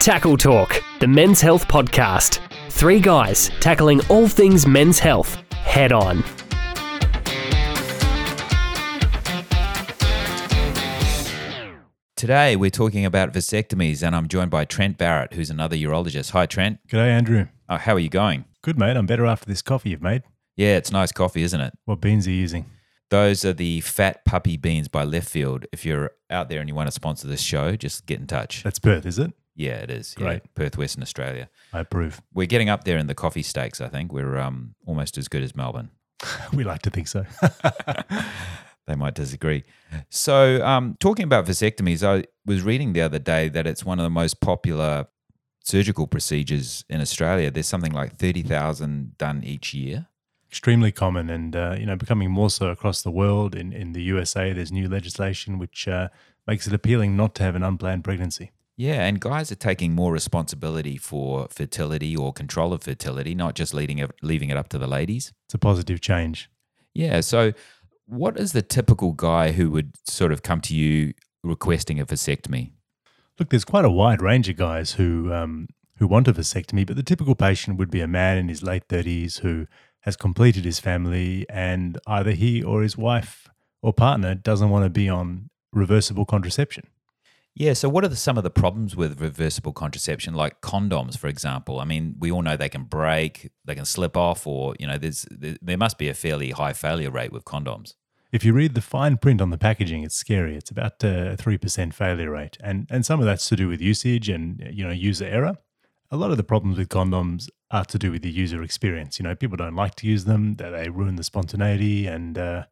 Tackle Talk, the men's health podcast. Three guys tackling all things men's health head on. Today, we're talking about vasectomies, and I'm joined by Trent Barrett, who's another urologist. Hi, Trent. G'day, Andrew. Oh, how are you going? Good, mate. I'm better after this coffee you've made. Yeah, it's nice coffee, isn't it? What beans are you using? Those are the Fat Puppy Beans by Leftfield. If you're out there and you want to sponsor this show, just get in touch. That's Perth, is it? Yeah, it is. Yeah, Great. Perth, Western Australia. I approve. We're getting up there in the coffee stakes, I think. We're um, almost as good as Melbourne. We like to think so. They might disagree. So, um, talking about vasectomies, I was reading the other day that it's one of the most popular surgical procedures in Australia. There's something like 30,000 done each year. Extremely common and, uh, you know, becoming more so across the world. In, in the USA, there's new legislation which uh, makes it appealing not to have an unplanned pregnancy. Yeah, and guys are taking more responsibility for fertility or control of fertility, not just leading it, leaving it up to the ladies. It's a positive change. Yeah, so what is the typical guy who would sort of come to you requesting a vasectomy? Look, there's quite a wide range of guys who um, who want a vasectomy, but the typical patient would be a man in his late 30s who has completed his family and either he or his wife or partner doesn't want to be on reversible contraception. Yeah, so what are the, some of the problems with reversible contraception, like condoms, for example? I mean, we all know they can break, they can slip off, or you know, there's there, must be a fairly high failure rate with condoms. If you read the fine print on the packaging, it's scary. It's about a three percent failure rate, and and some of that's to do with usage and you know user error. A lot of the problems with condoms are to do with the user experience. You know, people don't like to use them; that they ruin the spontaneity, and uh,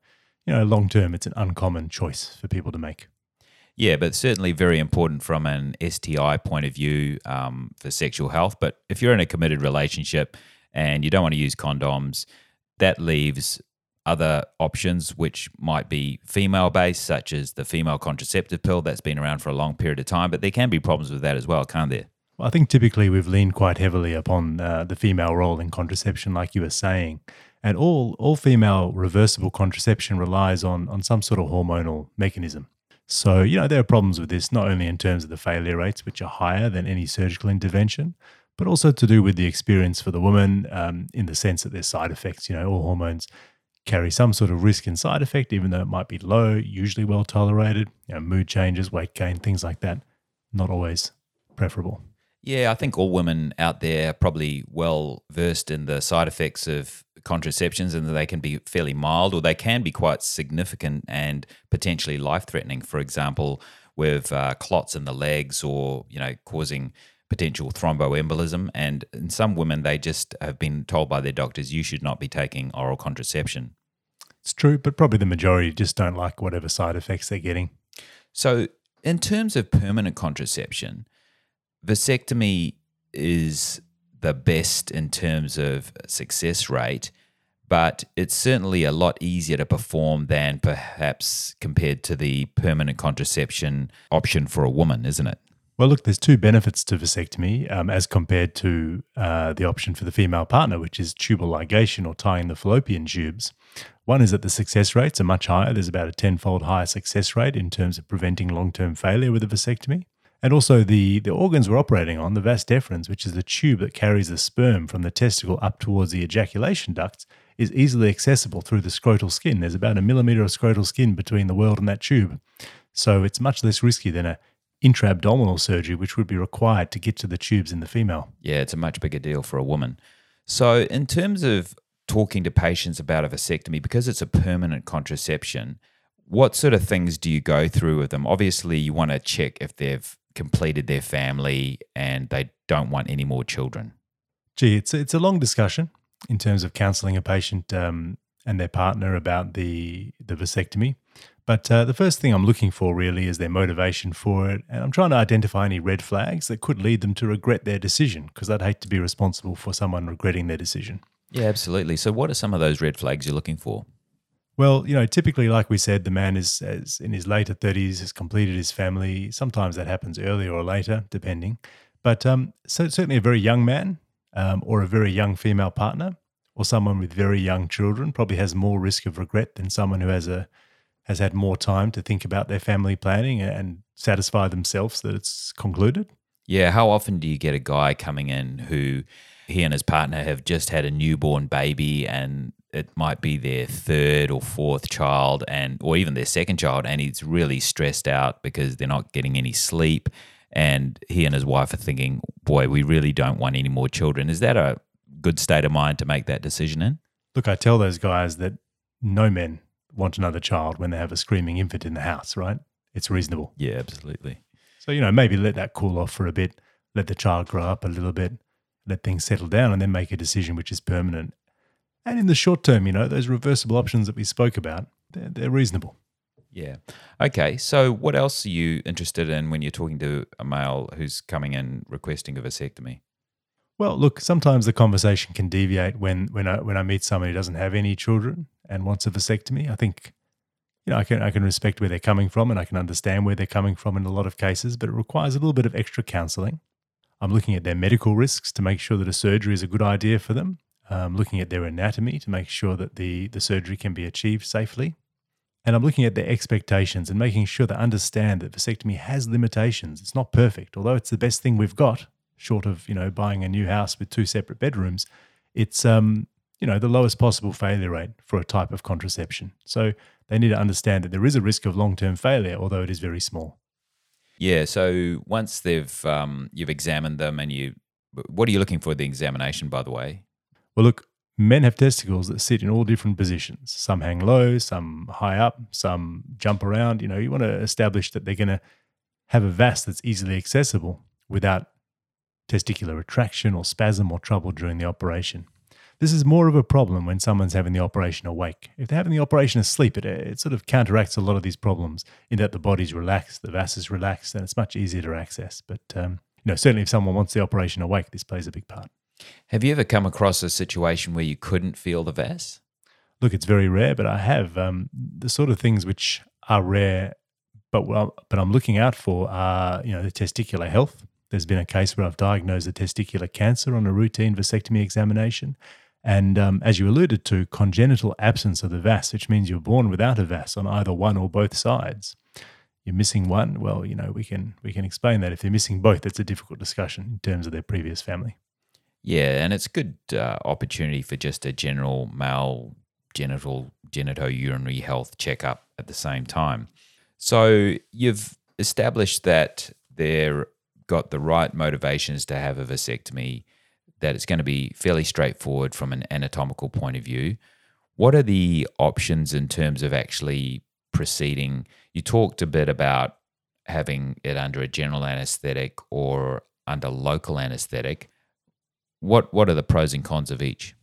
you know, long term, it's an uncommon choice for people to make. Yeah, but certainly very important from an STI point of view um, for sexual health. But if you're in a committed relationship and you don't want to use condoms, that leaves other options which might be female based, such as the female contraceptive pill that's been around for a long period of time. But there can be problems with that as well, can't there? Well, I think typically we've leaned quite heavily upon uh, the female role in contraception, like you were saying. And all, all female reversible contraception relies on, on some sort of hormonal mechanism. So, you know, there are problems with this, not only in terms of the failure rates, which are higher than any surgical intervention, but also to do with the experience for the woman um, in the sense that there's side effects. You know, all hormones carry some sort of risk and side effect, even though it might be low, usually well tolerated. You know, mood changes, weight gain, things like that, not always preferable. Yeah, I think all women out there are probably well versed in the side effects of contraceptions and that they can be fairly mild or they can be quite significant and potentially life threatening. For example, with uh, clots in the legs or, you know, causing potential thromboembolism. And in some women, they just have been told by their doctors, you should not be taking oral contraception. It's true, but probably the majority just don't like whatever side effects they're getting. So, in terms of permanent contraception, vasectomy is the best in terms of success rate, but it's certainly a lot easier to perform than perhaps compared to the permanent contraception option for a woman, isn't it? Well, look, there's two benefits to vasectomy um, as compared to uh, the option for the female partner, which is tubal ligation or tying the fallopian tubes. One is that the success rates are much higher. There's about a tenfold higher success rate in terms of preventing long term failure with a vasectomy. And also, the, the organs we're operating on, the vas deferens, which is the tube that carries the sperm from the testicle up towards the ejaculatory ducts, is easily accessible through the scrotal skin. There's about a millimeter of scrotal skin between the world and that tube. So it's much less risky than a intra-abdominal surgery, which would be required to get to the tubes in the female. Yeah, it's a much bigger deal for a woman. So, in terms of talking to patients about a vasectomy, because it's a permanent contraception, what sort of things do you go through with them? Obviously, you want to check if they've completed their family and they don't want any more children. Gee, it's it's a long discussion in terms of counselling a patient um, and their partner about the the vasectomy. But uh, the first thing I'm looking for really is their motivation for it, and I'm trying to identify any red flags that could lead them to regret their decision, because I'd hate to be responsible for someone regretting their decision. Yeah, absolutely. So, what are some of those red flags you're looking for? Well, you know, typically, like we said, the man is, is in his later 30s, has completed his family. Sometimes that happens earlier or later, depending. But um, so certainly a very young man um, or a very young female partner or someone with very young children probably has more risk of regret than someone who has a has had more time to think about their family planning and satisfy themselves that it's concluded. Yeah, how often do you get a guy coming in who he and his partner have just had a newborn baby and it might be their third or fourth child and or even their second child and he's really stressed out because they're not getting any sleep and he and his wife are thinking, "Boy, we really don't want any more children." Is that a good state of mind to make that decision in? Look, I tell those guys that no men want another child when they have a screaming infant in the house, right? It's reasonable. Yeah, absolutely. So, you know, maybe let that cool off for a bit, let the child grow up a little bit, let things settle down, and then make a decision which is permanent. And in the short term, you know, those reversible options that we spoke about, they're, they're reasonable. Yeah. Okay. So, what else are you interested in when you're talking to a male who's coming in requesting a vasectomy? Well, look, sometimes the conversation can deviate when when I when I meet someone who doesn't have any children and wants a vasectomy. I think you know I can I can respect where they're coming from and I can understand where they're coming from in a lot of cases, but it requires a little bit of extra counselling. I'm looking at their medical risks to make sure that a surgery is a good idea for them. I'm looking at their anatomy to make sure that the the surgery can be achieved safely. And I'm looking at their expectations and making sure they understand that vasectomy has limitations. It's not perfect, although it's the best thing we've got short of you know buying a new house with two separate bedrooms, it's um, you know the lowest possible failure rate for a type of contraception. So they need to understand that there is a risk of long term failure, although it is very small. Yeah. So once they've um, you've examined them and you, what are you looking for the examination? By the way. Well, look, men have testicles that sit in all different positions. Some hang low, some high up, some jump around. You know, you want to establish that they're going to have a vas that's easily accessible without testicular retraction or spasm or trouble during the operation. This is more of a problem when someone's having the operation awake. If they're having the operation asleep, it, it sort of counteracts a lot of these problems in that the body's relaxed, the vas is relaxed, and it's much easier to access. But um, you know, certainly if someone wants the operation awake, this plays a big part. Have you ever come across a situation where you couldn't feel the vas? Look, it's very rare, but I have. Um, the sort of things which are rare, but well, but I'm looking out for are you know the testicular health, there's been a case where I've diagnosed a testicular cancer on a routine vasectomy examination. And um, as you alluded to, congenital absence of the vas, which means you're born without a vas on either one or both sides. You're missing one. Well, you know we can we can explain that. If they're missing both, it's a difficult discussion in terms of their previous family. Yeah, and it's a good uh, opportunity for just a general male genital genitourinary health checkup at the same time. So you've established that there got the right motivations to have a vasectomy, that it's going to be fairly straightforward from an anatomical point of view. What are the options in terms of actually proceeding? You talked a bit about having it under a general anesthetic or under local anesthetic. What what are the pros and cons of each?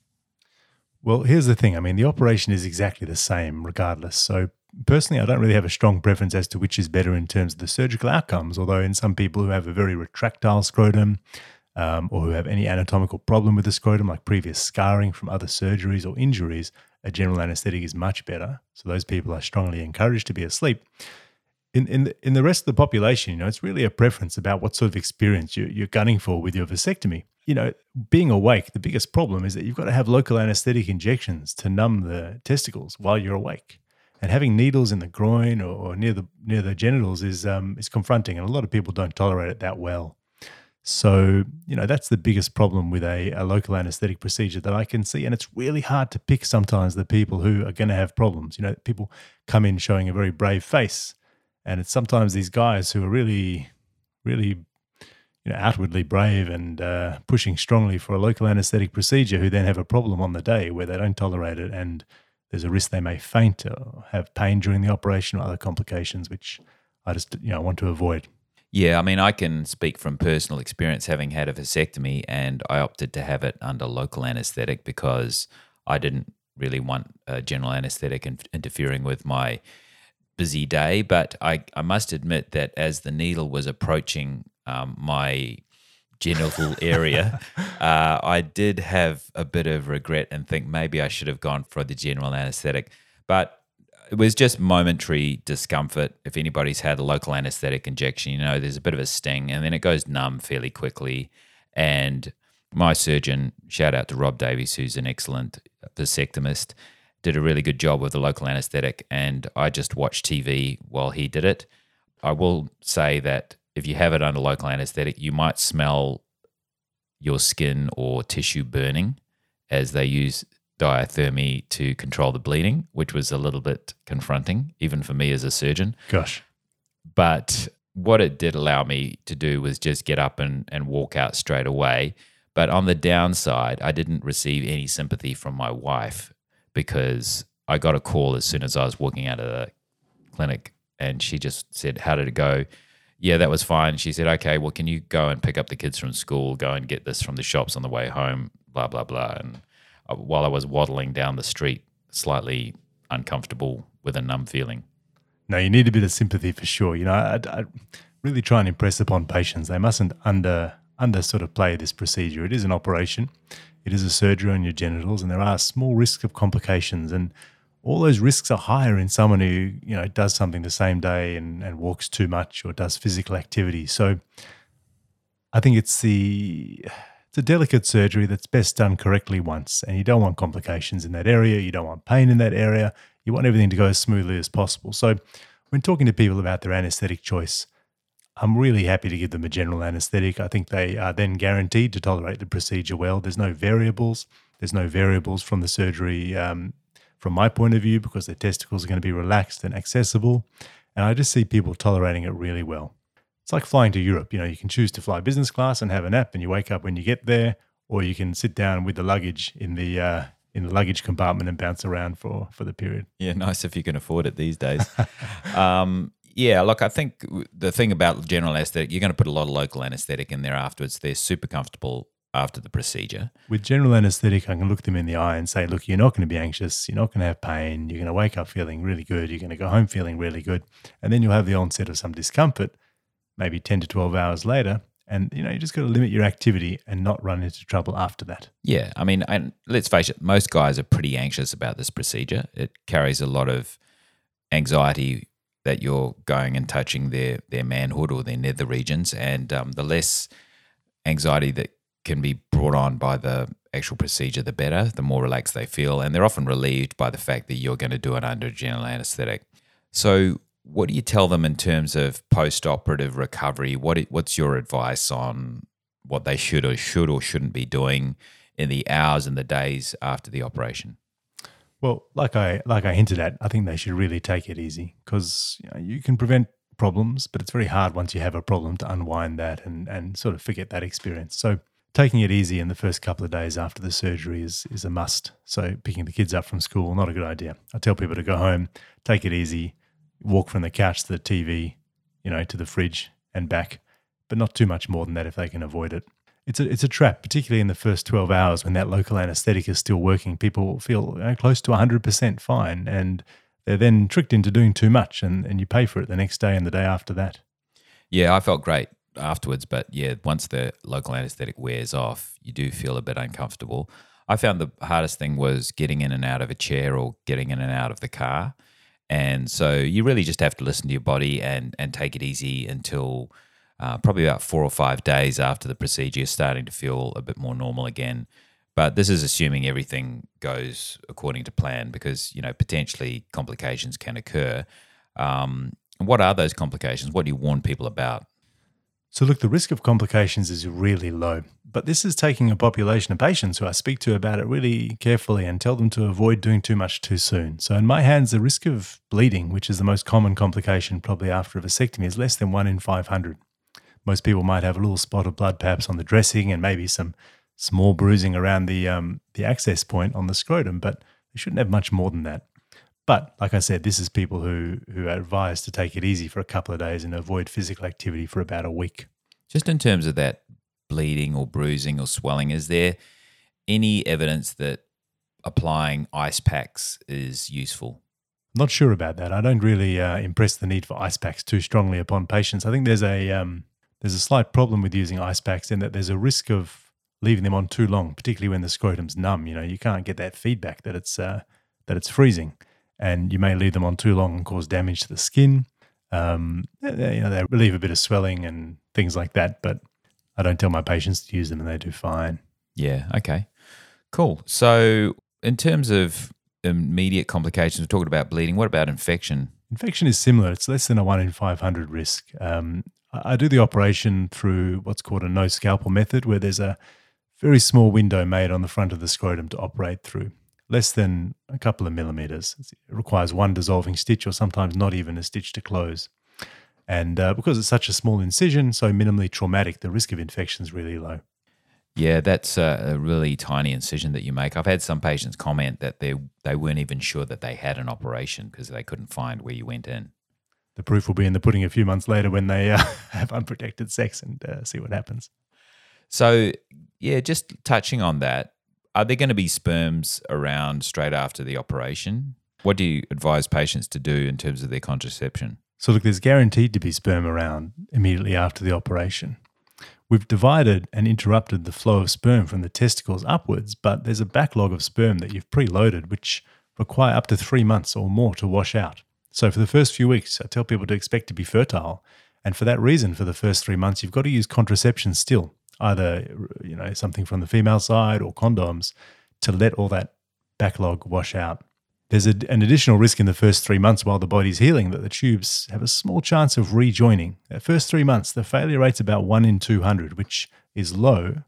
Well, here's the thing. I mean, the operation is exactly the same regardless. So personally, I don't really have a strong preference as to which is better in terms of the surgical outcomes. Although, in some people who have a very retractile scrotum um, or who have any anatomical problem with the scrotum, like previous scarring from other surgeries or injuries, a general anesthetic is much better. So, those people are strongly encouraged to be asleep. In, in, the, in the rest of the population, you know, it's really a preference about what sort of experience you, you're gunning for with your vasectomy. You know, being awake, the biggest problem is that you've got to have local anesthetic injections to numb the testicles while you're awake and having needles in the groin or, or near the near the genitals is um, is confronting, and a lot of people don't tolerate it that well. So you know that's the biggest problem with a, a local anaesthetic procedure that I can see, and it's really hard to pick sometimes the people who are going to have problems. You know, people come in showing a very brave face, and it's sometimes these guys who are really, really you know, outwardly brave and uh, pushing strongly for a local anaesthetic procedure who then have a problem on the day where they don't tolerate it and there's a risk they may faint or have pain during the operation or other complications, which I just you know want to avoid. Yeah, I mean, I can speak from personal experience having had a vasectomy, and I opted to have it under local anesthetic because I didn't really want a general anesthetic in- interfering with my busy day. But I, I must admit that as the needle was approaching um, my genital area, uh, I did have a bit of regret and think maybe I should have gone for the general anesthetic. But it was just momentary discomfort. If anybody's had a local anesthetic injection, you know, there's a bit of a sting and then it goes numb fairly quickly. And my surgeon, shout out to Rob Davies, who's an excellent vasectomist, did a really good job with the local anesthetic. And I just watched TV while he did it. I will say that if you have it under local anesthetic, you might smell your skin or tissue burning as they use diathermy to control the bleeding, which was a little bit confronting, even for me as a surgeon. Gosh. But what it did allow me to do was just get up and, and walk out straight away. But on the downside, I didn't receive any sympathy from my wife because I got a call as soon as I was walking out of the clinic and she just said, How did it go? Yeah, that was fine. She said, Okay, well, can you go and pick up the kids from school, go and get this from the shops on the way home, blah, blah, blah. And uh, while I was waddling down the street, slightly uncomfortable with a numb feeling. No, you need a bit of sympathy for sure. You know, I, I really try and impress upon patients they mustn't under under sort of play this procedure. It is an operation, it is a surgery on your genitals, and there are small risks of complications. And all those risks are higher in someone who you know does something the same day and, and walks too much or does physical activity. So I think it's the it's a delicate surgery that's best done correctly once, and you don't want complications in that area. You don't want pain in that area. You want everything to go as smoothly as possible. So when talking to people about their anesthetic choice, I'm really happy to give them a general anesthetic. I think they are then guaranteed to tolerate the procedure well. There's no variables. There's no variables from the surgery um, from my point of view because their testicles are going to be relaxed and accessible. And I just see people tolerating it really well. It's like flying to Europe. You know, you can choose to fly business class and have a nap and you wake up when you get there, or you can sit down with the luggage in the uh, in the luggage compartment and bounce around for for the period. Yeah, nice if you can afford it these days. um, yeah, look, I think the thing about general anesthetic, you're going to put a lot of local anesthetic in there afterwards. They're super comfortable after the procedure. With general anesthetic, I can look them in the eye and say, look, you're not going to be anxious. You're not going to have pain. You're going to wake up feeling really good. You're going to go home feeling really good. And then you'll have the onset of some discomfort, maybe 10 to 12 hours later. And, you know, you just got to limit your activity and not run into trouble after that. Yeah. I mean, and let's face it, most guys are pretty anxious about this procedure. It carries a lot of anxiety that you're going and touching their their manhood or their nether regions, and um, the less anxiety that can be brought on by the actual procedure, the better. The more relaxed they feel, and they're often relieved by the fact that you're going to do it under general anesthetic. So, what do you tell them in terms of post-operative recovery? What what's your advice on what they should or should or shouldn't be doing in the hours and the days after the operation? Well, like I like I hinted at, I think they should really take it easy because you, know, you can prevent problems, but it's very hard once you have a problem to unwind that and and sort of forget that experience. So taking it easy in the first couple of days after the surgery is is a must. So picking the kids up from school, not a good idea. I tell people to go home, take it easy, walk from the couch to the TV, you know, to the fridge and back, but not too much more than that if they can avoid it it's a it's a trap, particularly in the first twelve hours when that local anaesthetic is still working. People feel you know, close to hundred percent fine, and they're then tricked into doing too much, and and you pay for it the next day and the day after that. Yeah, I felt great afterwards, but yeah, once the local anaesthetic wears off, you do feel a bit uncomfortable. I found the hardest thing was getting in and out of a chair or getting in and out of the car. And so you really just have to listen to your body and and take it easy until uh, probably about four or five days after the procedure, starting to feel a bit more normal again. But this is assuming everything goes according to plan because, you know, potentially complications can occur. Um, what are those complications? What do you warn people about? So, look, the risk of complications is really low, but this is taking a population of patients who I speak to about it really carefully and tell them to avoid doing too much too soon. So, in my hands, the risk of bleeding, which is the most common complication probably after a vasectomy, is less than one in 500 most people might have a little spot of blood perhaps on the dressing and maybe some small bruising around the um, the access point on the scrotum, but they shouldn't have much more than that. But like I said, this is people who who are advised to take it easy for a couple of days and avoid physical activity for about a week. Just in terms of that bleeding or bruising or swelling, is there any evidence that applying ice packs is useful? Not sure about that. I don't really uh, impress the need for ice packs too strongly upon patients. I think there's a um, there's a slight problem with using ice packs in that there's a risk of leaving them on too long, particularly when the scrotum's numb. You know, you can't get that feedback that it's uh, that it's freezing, and you may leave them on too long and cause damage to the skin. Um, they, you know, they relieve a bit of swelling and things like that, but I don't tell my patients to use them, and they do fine. Yeah. Okay. Cool. So, in terms of immediate complications, we're talking about bleeding. What about infection? Infection is similar. It's less than a one in 500 risk. Um, I do the operation through what's called a no scalpel method, where there's a very small window made on the front of the scrotum to operate through, less than a couple of millimeters. It requires one dissolving stitch or sometimes not even a stitch to close. And uh, because it's such a small incision, so minimally traumatic, the risk of infection is really low. Yeah, that's a really tiny incision that you make. I've had some patients comment that they they weren't even sure that they had an operation because they couldn't find where you went in. The proof will be in the pudding a few months later when they uh, have unprotected sex and uh, see what happens. So, yeah, just touching on that, are there going to be sperms around straight after the operation? What do you advise patients to do in terms of their contraception? So, look, there's guaranteed to be sperm around immediately after the operation. We've divided and interrupted the flow of sperm from the testicles upwards, but there's a backlog of sperm that you've preloaded, which require up to three months or more to wash out. So, for the first few weeks, I tell people to expect to be fertile. And for that reason, for the first three months, you've got to use contraception still, either you know something from the female side or condoms, to let all that backlog wash out. There's a, an additional risk in the first three months while the body's healing that the tubes have a small chance of rejoining. That first three months, the failure rate's about one in 200, which is low,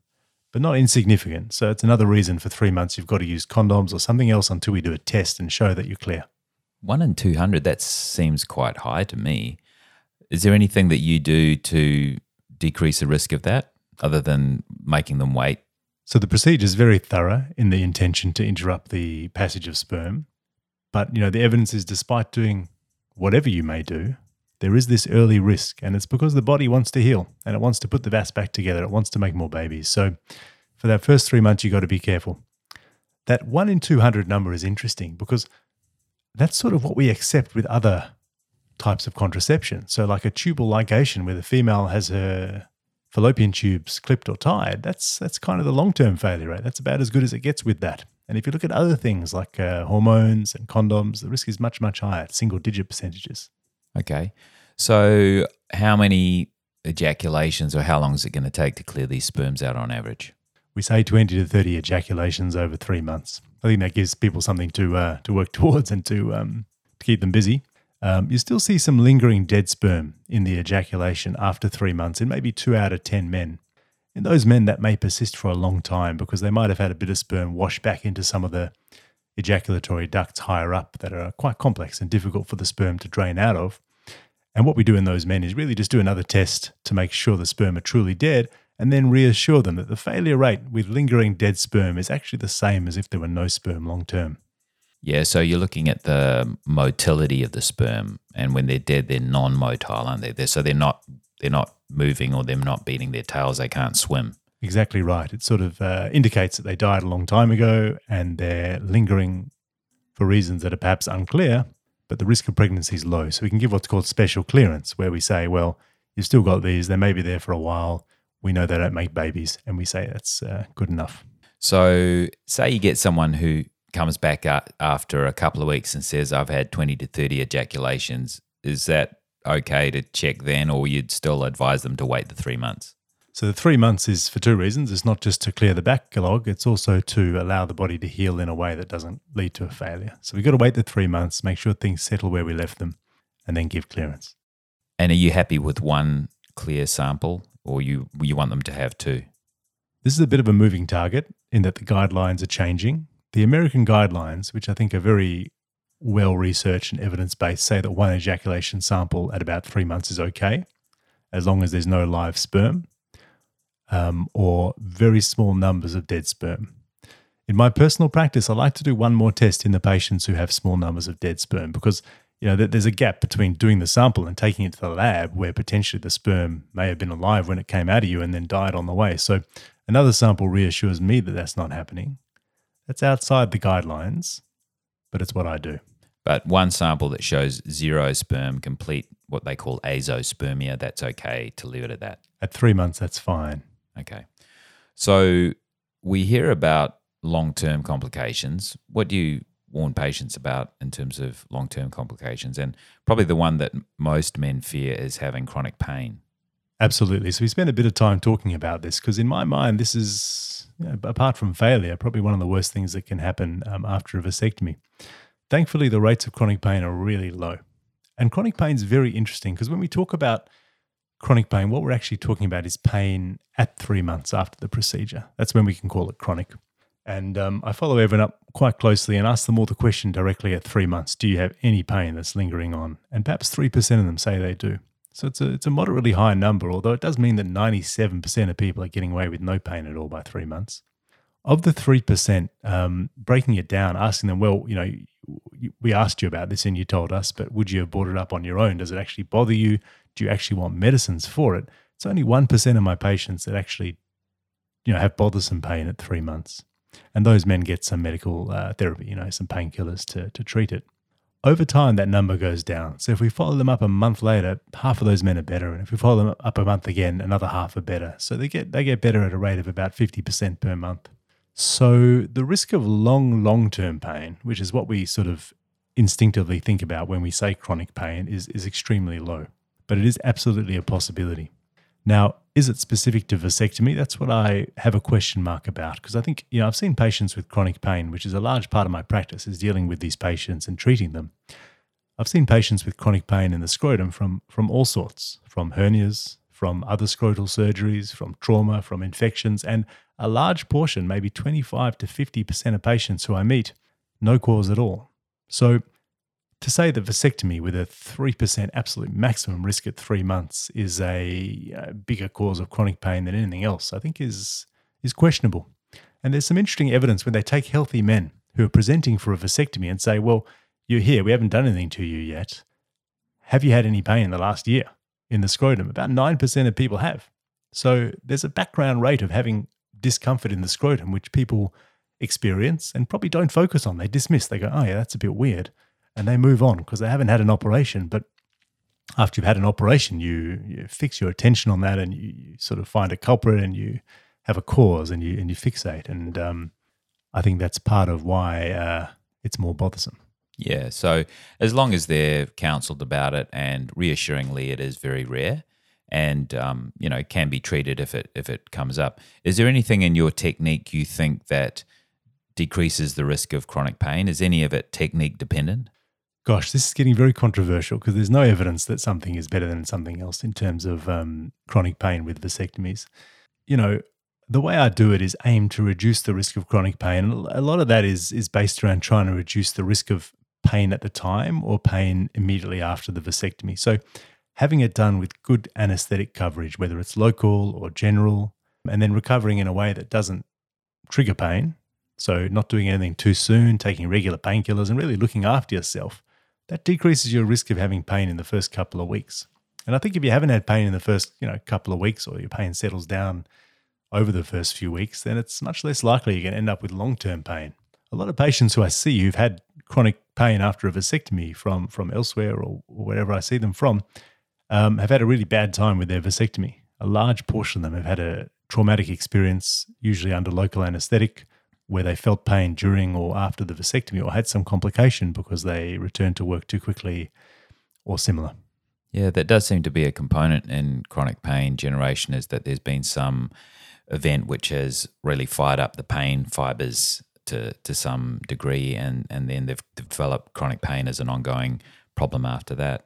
but not insignificant. So it's another reason for three months you've got to use condoms or something else until we do a test and show that you're clear. One in 200, that seems quite high to me. Is there anything that you do to decrease the risk of that other than making them wait? So the procedure is very thorough in the intention to interrupt the passage of sperm. But you know, the evidence is despite doing whatever you may do, there is this early risk, and it's because the body wants to heal and it wants to put the vas back together. It wants to make more babies. So for that first three months, you've got to be careful. That one in 200 number is interesting because that's sort of what we accept with other types of contraception. So, like a tubal ligation, where the female has her fallopian tubes clipped or tied, that's that's kind of the long term failure rate. That's about as good as it gets with that. And if you look at other things like uh, hormones and condoms, the risk is much much higher, single digit percentages. Okay, so how many ejaculations or how long is it going to take to clear these sperms out on average? We say 20 to 30 ejaculations over three months. I think that gives people something to uh, to work towards and to um, to keep them busy. Um, you still see some lingering dead sperm in the ejaculation after three months in maybe two out of 10 men. In those men, that may persist for a long time because they might have had a bit of sperm wash back into some of the ejaculatory ducts higher up that are quite complex and difficult for the sperm to drain out of. And what we do in those men is really just do another test to make sure the sperm are truly dead and then reassure them that the failure rate with lingering dead sperm is actually the same as if there were no sperm long term. Yeah, so you're looking at the motility of the sperm, and when they're dead, they're non-motile, aren't they? They're, so they're not they're not moving or they're not beating their tails. They can't swim. Exactly right. It sort of uh, indicates that they died a long time ago and they're lingering for reasons that are perhaps unclear, but the risk of pregnancy is low. So we can give what's called special clearance, where we say, well, you've still got these, they may be there for a while. We know they don't make babies, and we say that's uh, good enough. So, say you get someone who comes back after a couple of weeks and says, I've had 20 to 30 ejaculations. Is that okay to check then, or you'd still advise them to wait the three months? So the three months is for two reasons. It's not just to clear the backlog, it's also to allow the body to heal in a way that doesn't lead to a failure. So we've got to wait the three months, make sure things settle where we left them, and then give clearance. And are you happy with one clear sample, or you you want them to have two? This is a bit of a moving target in that the guidelines are changing. The American guidelines, which I think are very well researched and evidence based, say that one ejaculation sample at about three months is okay, as long as there's no live sperm um, or very small numbers of dead sperm. In my personal practice, I like to do one more test in the patients who have small numbers of dead sperm because you know there's a gap between doing the sample and taking it to the lab where potentially the sperm may have been alive when it came out of you and then died on the way. So another sample reassures me that that's not happening. That's outside the guidelines, but it's what I do. But one sample that shows zero sperm, complete what they call azoospermia, that's okay to leave it at that. At three months, that's fine. Okay. So we hear about long term complications. What do you warn patients about in terms of long term complications? And probably the one that most men fear is having chronic pain. Absolutely. So we spent a bit of time talking about this because, in my mind, this is, you know, apart from failure, probably one of the worst things that can happen um, after a vasectomy. Thankfully, the rates of chronic pain are really low. And chronic pain is very interesting because when we talk about chronic pain, what we're actually talking about is pain at three months after the procedure. That's when we can call it chronic. And um, I follow everyone up quite closely and ask them all the question directly at three months Do you have any pain that's lingering on? And perhaps 3% of them say they do. So it's a, it's a moderately high number, although it does mean that 97% of people are getting away with no pain at all by three months. Of the 3%, um, breaking it down, asking them, well, you know, we asked you about this and you told us, but would you have brought it up on your own? Does it actually bother you? Do you actually want medicines for it? It's only 1% of my patients that actually, you know, have bothersome pain at three months and those men get some medical uh, therapy, you know, some painkillers to, to treat it. Over time, that number goes down. So if we follow them up a month later, half of those men are better, and if we follow them up a month again, another half are better. So they get they get better at a rate of about fifty percent per month. So the risk of long long term pain, which is what we sort of instinctively think about when we say chronic pain, is is extremely low, but it is absolutely a possibility. Now, is it specific to vasectomy? That's what I have a question mark about because I think, you know, I've seen patients with chronic pain, which is a large part of my practice, is dealing with these patients and treating them. I've seen patients with chronic pain in the scrotum from, from all sorts, from hernias, from other scrotal surgeries, from trauma, from infections, and a large portion, maybe 25 to 50% of patients who I meet, no cause at all. So to say that vasectomy with a 3% absolute maximum risk at three months is a, a, bigger cause of chronic pain than anything else, I think is, is questionable. And there's some interesting evidence when they take healthy men who are presenting for a vasectomy and say, Well, you're here, we haven't done anything to you yet. Have you had any pain in the last year in the scrotum? About 9% of people have. So there's a background rate of having discomfort in the scrotum, which people experience and probably don't focus on. They dismiss, they go, Oh, yeah, that's a bit weird and they move on because they haven't had an operation. But after you've had an operation, you, you fix your attention on that and you, you, sort of find a culprit and you have a cause and you and you fixate. And um, I think that's part of why uh, it's more bothersome. Yeah. So as long as they're counselled about it and reassuringly, it is very rare and um, you know can be treated if it if it comes up. Is there anything in your technique you think that decreases the risk of chronic pain? Is any of it technique dependent? Gosh, this is getting very controversial because there's no evidence that something is better than something else in terms of um, chronic pain with vasectomies. You know, the way I do it is aim to reduce the risk of chronic pain. A lot of that is is based around trying to reduce the risk of pain at the time or pain immediately after the vasectomy. So, having it done with good anesthetic coverage, whether it's local or general, and then recovering in a way that doesn't trigger pain. So, not doing anything too soon, taking regular painkillers, and really looking after yourself that decreases your risk of having pain in the first couple of weeks. And I think if you haven't had pain in the first, you know, couple of weeks or your pain settles down over the first few weeks, then it's much less likely you're going to end up with long-term pain. A lot of patients who I see who've had chronic pain after a vasectomy from from elsewhere or, or wherever I see them from um, have had a really bad time with their vasectomy. A large portion of them have had a traumatic experience, usually under local anesthetic, where they felt pain during or after the vasectomy or had some complication because they returned to work too quickly or similar. Yeah, that does seem to be a component in chronic pain generation is that there's been some event which has really fired up the pain fibers to, to some degree and, and then they've developed chronic pain as an ongoing problem after that.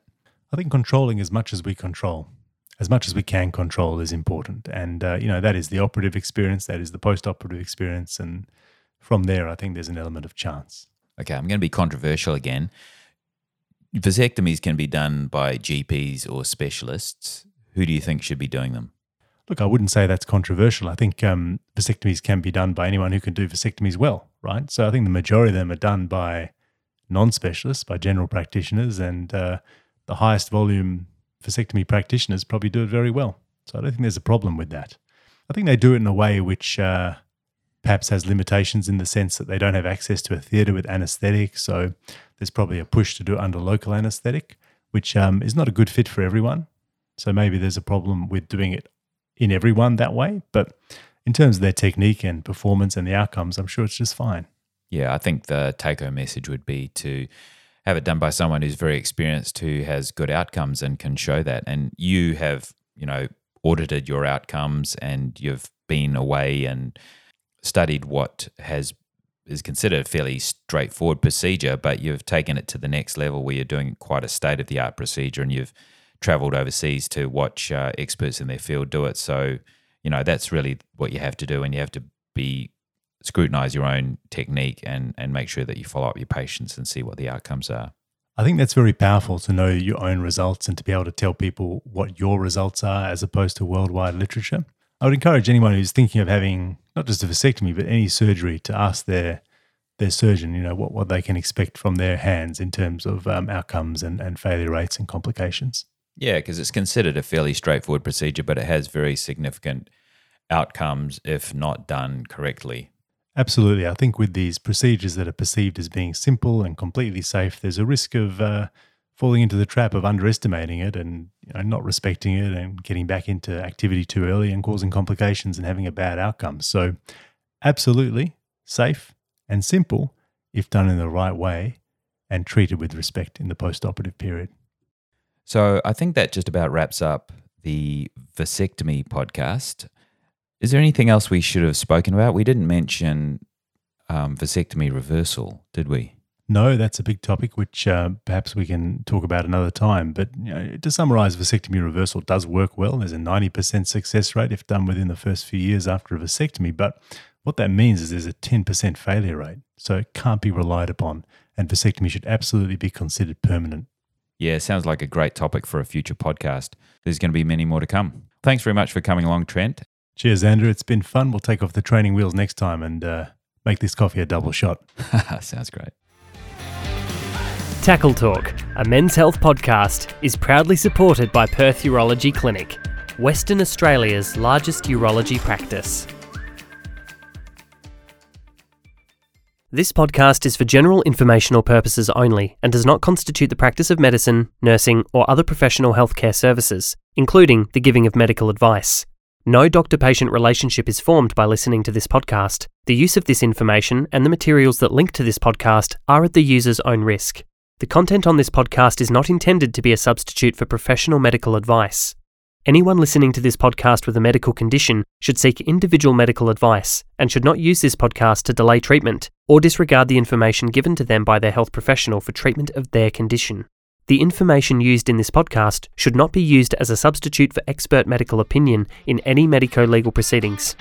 I think controlling as much as we control, as much as we can control is important. And, uh, you know, that is the operative experience, that is the post operative experience. And from there, I think there's an element of chance. Okay, I'm going to be controversial again. Vasectomies can be done by GPs or specialists. Who do you think should be doing them? Look, I wouldn't say that's controversial. I think um, vasectomies can be done by anyone who can do vasectomies well, right? So I think the majority of them are done by non specialists, by general practitioners, and uh, the highest volume vasectomy practitioners probably do it very well. So I don't think there's a problem with that. I think they do it in a way which uh, perhaps has limitations in the sense that they don't have access to a theatre with anaesthetic. So there's probably a push to do it under local anaesthetic, which um, is not a good fit for everyone. So maybe there's a problem with doing it in everyone that way. But in terms of their technique and performance and the outcomes, I'm sure it's just fine. Yeah, I think the take home message would be to have it done by someone who's very experienced, who has good outcomes and can show that. And you have, you know, audited your outcomes and you've been away and studied what has is considered a fairly straightforward procedure, but you've taken it to the next level where you're doing quite a state of the art procedure and you've traveled overseas to watch uh, experts in their field do it. So, you know, that's really what you have to do, and you have to be scrutinize your own technique and and make sure that you follow up your patients and see what the outcomes are. I think that's very powerful to know your own results and to be able to tell people what your results are as opposed to worldwide literature. I would encourage anyone who's thinking of having not just a vasectomy but any surgery to ask their their surgeon, you know, what, what they can expect from their hands in terms of um, outcomes and, and failure rates and complications. Yeah, because it's considered a fairly straightforward procedure, but it has very significant outcomes if not done correctly. Absolutely. I think with these procedures that are perceived as being simple and completely safe, there's a risk of uh, falling into the trap of underestimating it and you know, not respecting it and getting back into activity too early and causing complications and having a bad outcome. So, absolutely safe and simple if done in the right way and treated with respect in the post operative period. So, I think that just about wraps up the vasectomy podcast. Is there anything else we should have spoken about? We didn't mention um, vasectomy reversal, did we? No, that's a big topic, which uh, perhaps we can talk about another time. But you know, to summarize, vasectomy reversal does work well. There's a 90% success rate if done within the first few years after a vasectomy. But what that means is there's a 10% failure rate. So it can't be relied upon. And vasectomy should absolutely be considered permanent. Yeah, sounds like a great topic for a future podcast. There's going to be many more to come. Thanks very much for coming along, Trent. Cheers, Andrew. It's been fun. We'll take off the training wheels next time and uh, make this coffee a double shot. Sounds great. Tackle Talk, a men's health podcast, is proudly supported by Perth Urology Clinic, Western Australia's largest urology practice. This podcast is for general informational purposes only and does not constitute the practice of medicine, nursing, or other professional healthcare services, including the giving of medical advice. No doctor patient relationship is formed by listening to this podcast. The use of this information and the materials that link to this podcast are at the user's own risk. The content on this podcast is not intended to be a substitute for professional medical advice. Anyone listening to this podcast with a medical condition should seek individual medical advice and should not use this podcast to delay treatment or disregard the information given to them by their health professional for treatment of their condition. The information used in this podcast should not be used as a substitute for expert medical opinion in any medico legal proceedings.